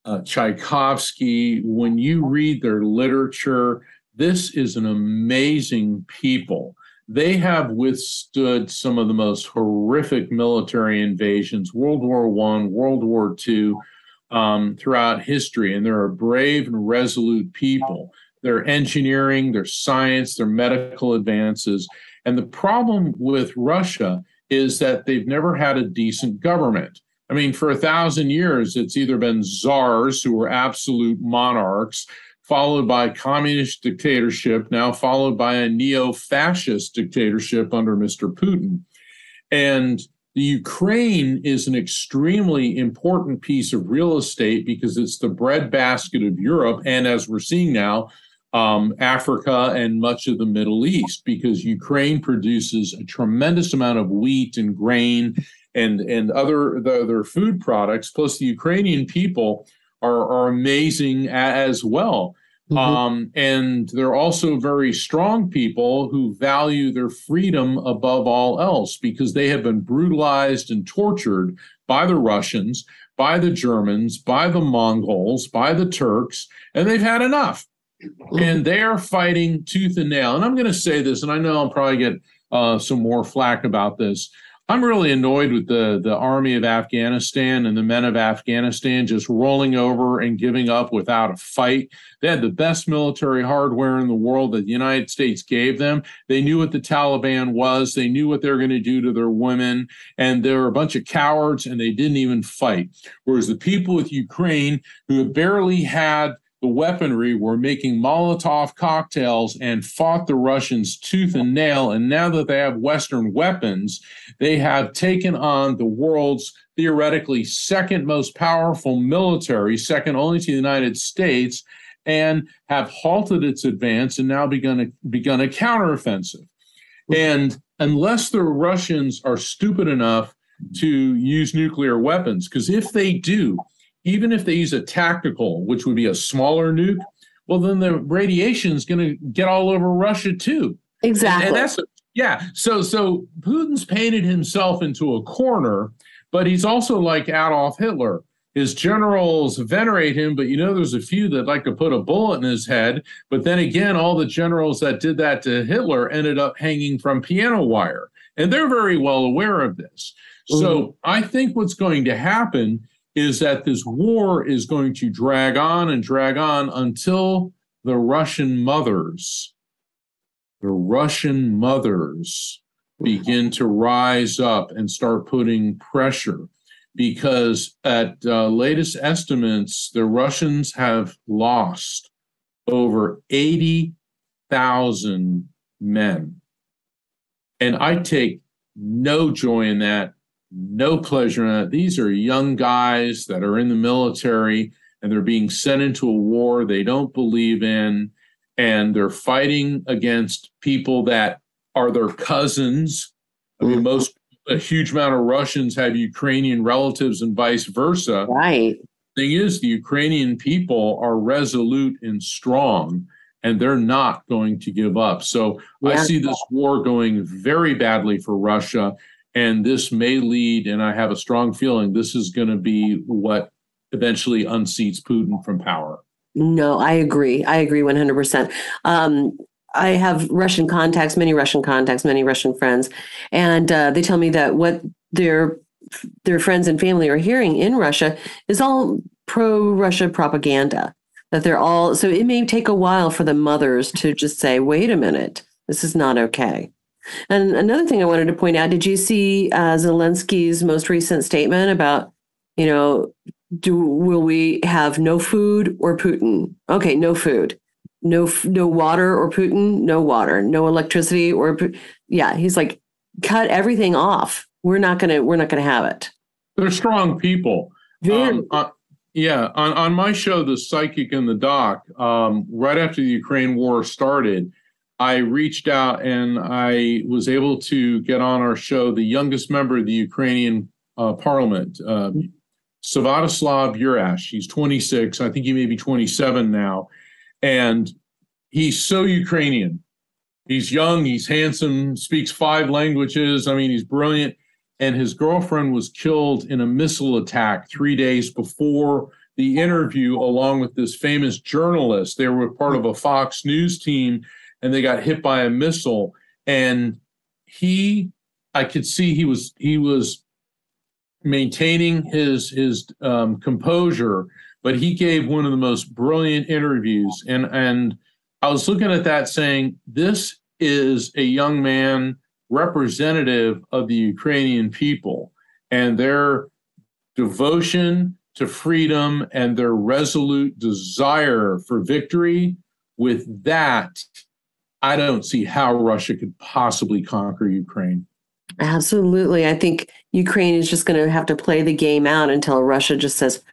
uh, Tchaikovsky, when you read their literature, this is an amazing people they have withstood some of the most horrific military invasions, World War One, World War Two, um, throughout history, and they're a brave and resolute people. Their engineering, their science, their medical advances, and the problem with Russia is that they've never had a decent government. I mean, for a thousand years, it's either been czars who were absolute monarchs followed by communist dictatorship, now followed by a neo fascist dictatorship under Mr. Putin. And the Ukraine is an extremely important piece of real estate because it's the breadbasket of Europe. And as we're seeing now, um, Africa and much of the Middle East, because Ukraine produces a tremendous amount of wheat and grain and, and other, the other food products. Plus, the Ukrainian people are, are amazing as well. Mm-hmm. Um, and they're also very strong people who value their freedom above all else because they have been brutalized and tortured by the Russians, by the Germans, by the Mongols, by the Turks, and they've had enough. Mm-hmm. And they are fighting tooth and nail. And I'm going to say this, and I know I'll probably get uh, some more flack about this. I'm really annoyed with the the army of Afghanistan and the men of Afghanistan just rolling over and giving up without a fight. They had the best military hardware in the world that the United States gave them. They knew what the Taliban was. They knew what they were going to do to their women, and they were a bunch of cowards, and they didn't even fight. Whereas the people with Ukraine, who barely had the weaponry were making Molotov cocktails and fought the Russians tooth and nail. And now that they have Western weapons, they have taken on the world's theoretically second most powerful military, second only to the United States, and have halted its advance and now begun a, begun a counteroffensive. And unless the Russians are stupid enough to use nuclear weapons, because if they do, even if they use a tactical, which would be a smaller nuke, well, then the radiation is going to get all over Russia too. Exactly. And, and that's yeah. So so Putin's painted himself into a corner, but he's also like Adolf Hitler. His generals venerate him, but you know there's a few that like to put a bullet in his head. But then again, all the generals that did that to Hitler ended up hanging from piano wire, and they're very well aware of this. Mm-hmm. So I think what's going to happen is that this war is going to drag on and drag on until the Russian mothers, the Russian mothers begin to rise up and start putting pressure. Because at uh, latest estimates, the Russians have lost over 80,000 men. And I take no joy in that no pleasure in it. These are young guys that are in the military and they're being sent into a war they don't believe in, and they're fighting against people that are their cousins. I mean, mm-hmm. most a huge amount of Russians have Ukrainian relatives and vice versa. Right. Thing is, the Ukrainian people are resolute and strong, and they're not going to give up. So yeah. I see this war going very badly for Russia. And this may lead, and I have a strong feeling this is going to be what eventually unseats Putin from power. No, I agree. I agree 100%. Um, I have Russian contacts, many Russian contacts, many Russian friends, and uh, they tell me that what their their friends and family are hearing in Russia is all pro Russia propaganda. That they're all so it may take a while for the mothers to just say, "Wait a minute, this is not okay." And another thing I wanted to point out: Did you see uh, Zelensky's most recent statement about, you know, do will we have no food or Putin? Okay, no food, no no water or Putin, no water, no electricity or yeah. He's like, cut everything off. We're not gonna we're not gonna have it. They're strong people. Um, uh, yeah, on, on my show, The Psychic and the Doc, um, right after the Ukraine war started, I reached out and I was able to get on our show the youngest member of the Ukrainian uh, parliament, uh, Sviatoslav Yurash. He's 26. I think he may be 27 now. And he's so Ukrainian. He's young, he's handsome, speaks five languages. I mean, he's brilliant. And his girlfriend was killed in a missile attack three days before the interview, along with this famous journalist. They were part of a Fox News team and they got hit by a missile. And he, I could see he was, he was maintaining his his um, composure, but he gave one of the most brilliant interviews. And and I was looking at that saying, this is a young man representative of the Ukrainian people and their devotion to freedom and their resolute desire for victory. With that, I don't see how Russia could possibly conquer Ukraine. Absolutely. I think Ukraine is just going to have to play the game out until Russia just says,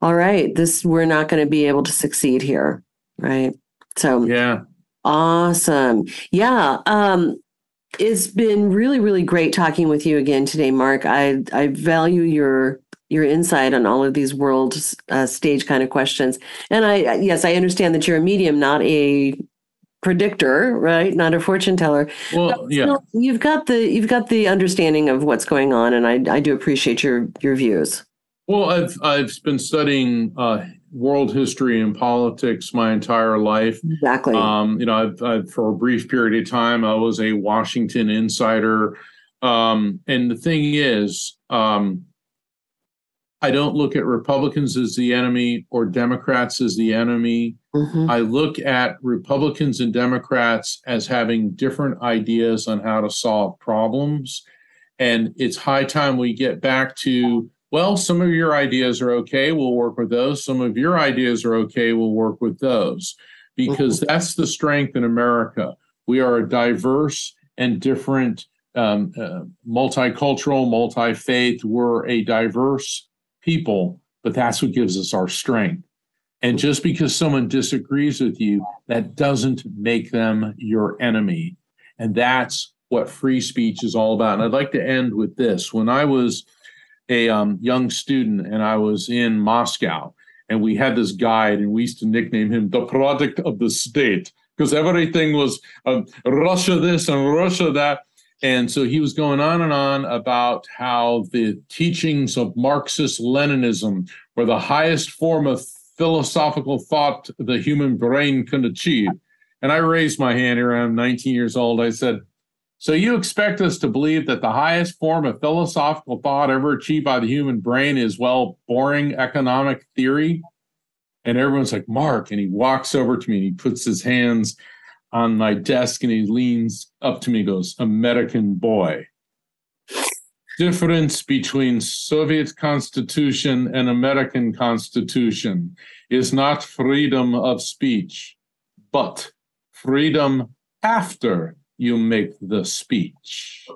all right, this we're not going to be able to succeed here. Right. So yeah. Awesome. Yeah. Um, it's been really, really great talking with you again today, Mark. I I value your your insight on all of these world uh, stage kind of questions. And I yes, I understand that you're a medium, not a predictor, right? Not a fortune teller. Well, yeah. You've got the you've got the understanding of what's going on, and I I do appreciate your your views. Well, I've I've been studying uh, world history and politics my entire life. Exactly. Um, you know, I've, I've, for a brief period of time, I was a Washington insider. Um, and the thing is, um, I don't look at Republicans as the enemy or Democrats as the enemy. Mm-hmm. I look at Republicans and Democrats as having different ideas on how to solve problems. And it's high time we get back to well, some of your ideas are okay, we'll work with those. Some of your ideas are okay, we'll work with those. Because mm-hmm. that's the strength in America. We are a diverse and different, um, uh, multicultural, multi faith. We're a diverse people, but that's what gives us our strength. And just because someone disagrees with you, that doesn't make them your enemy. And that's what free speech is all about. And I'd like to end with this. When I was a um, young student and I was in Moscow, and we had this guide, and we used to nickname him the product of the state because everything was uh, Russia this and Russia that. And so he was going on and on about how the teachings of Marxist Leninism were the highest form of philosophical thought the human brain can achieve. And I raised my hand here. I'm 19 years old. I said, So you expect us to believe that the highest form of philosophical thought ever achieved by the human brain is, well, boring economic theory? And everyone's like, Mark. And he walks over to me and he puts his hands on my desk and he leans up to me goes, American boy. Difference between Soviet Constitution and American Constitution is not freedom of speech, but freedom after you make the speech.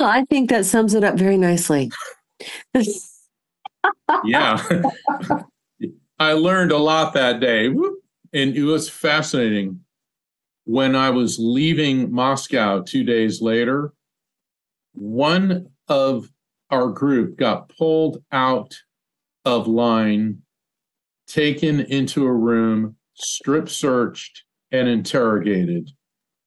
I think that sums it up very nicely. yeah. I learned a lot that day, and it was fascinating. When I was leaving Moscow two days later, one of our group got pulled out of line, taken into a room, strip searched, and interrogated.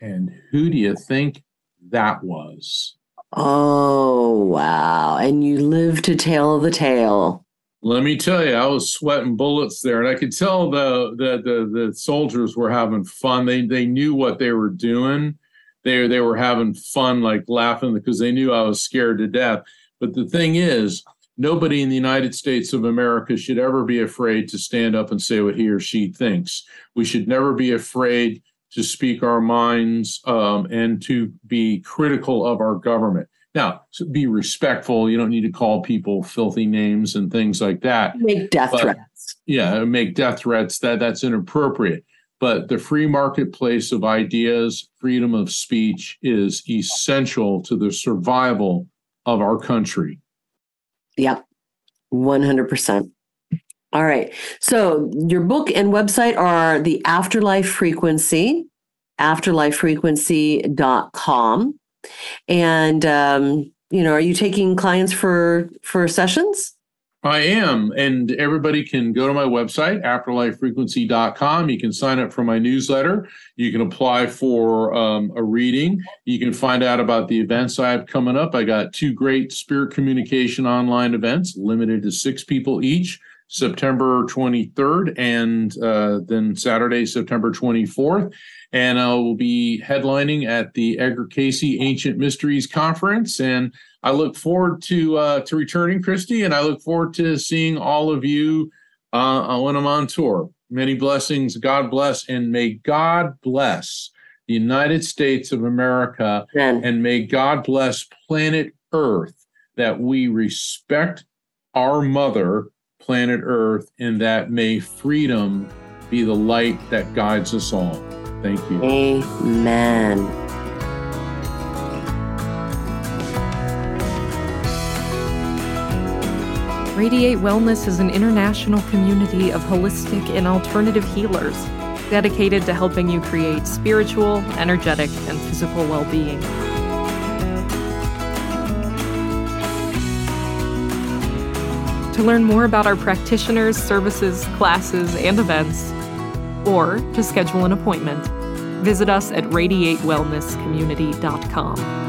And who do you think that was? Oh, wow. And you live to tell the tale. Let me tell you, I was sweating bullets there, and I could tell the the the, the soldiers were having fun. They they knew what they were doing. They they were having fun, like laughing because they knew I was scared to death. But the thing is, nobody in the United States of America should ever be afraid to stand up and say what he or she thinks. We should never be afraid to speak our minds um, and to be critical of our government. Now, be respectful. You don't need to call people filthy names and things like that. Make death but, threats. Yeah, make death threats. That that's inappropriate. but the free marketplace of ideas, freedom of speech is essential to the survival of our country. Yep, 100%. All right. So your book and website are the Afterlife Frequency, afterlifefrequency.com. And um, you know, are you taking clients for for sessions? I am. And everybody can go to my website, afterlifefrequency.com. You can sign up for my newsletter. You can apply for um, a reading. You can find out about the events I have coming up. I got two great spirit communication online events, limited to six people each. September 23rd and uh, then Saturday, September 24th. And I will be headlining at the Edgar Cayce Ancient Mysteries Conference. And I look forward to uh, to returning, Christy, and I look forward to seeing all of you uh, when I'm on tour. Many blessings. God bless, and may God bless the United States of America, Amen. and may God bless planet Earth. That we respect our mother, planet Earth, and that may freedom be the light that guides us all. Thank you. Amen. Radiate Wellness is an international community of holistic and alternative healers dedicated to helping you create spiritual, energetic, and physical well being. To learn more about our practitioners, services, classes, and events, or to schedule an appointment, visit us at radiatewellnesscommunity.com.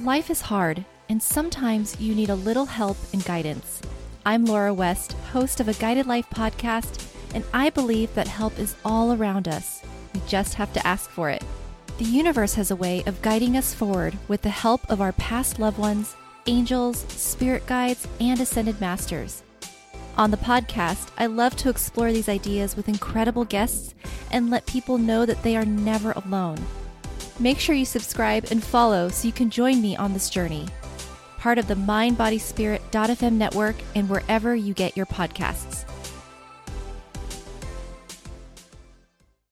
Life is hard, and sometimes you need a little help and guidance. I'm Laura West, host of a Guided Life podcast, and I believe that help is all around us. We just have to ask for it. The universe has a way of guiding us forward with the help of our past loved ones, angels, spirit guides, and ascended masters. On the podcast, I love to explore these ideas with incredible guests and let people know that they are never alone. Make sure you subscribe and follow so you can join me on this journey. Part of the MindBodySpirit.fm network and wherever you get your podcasts.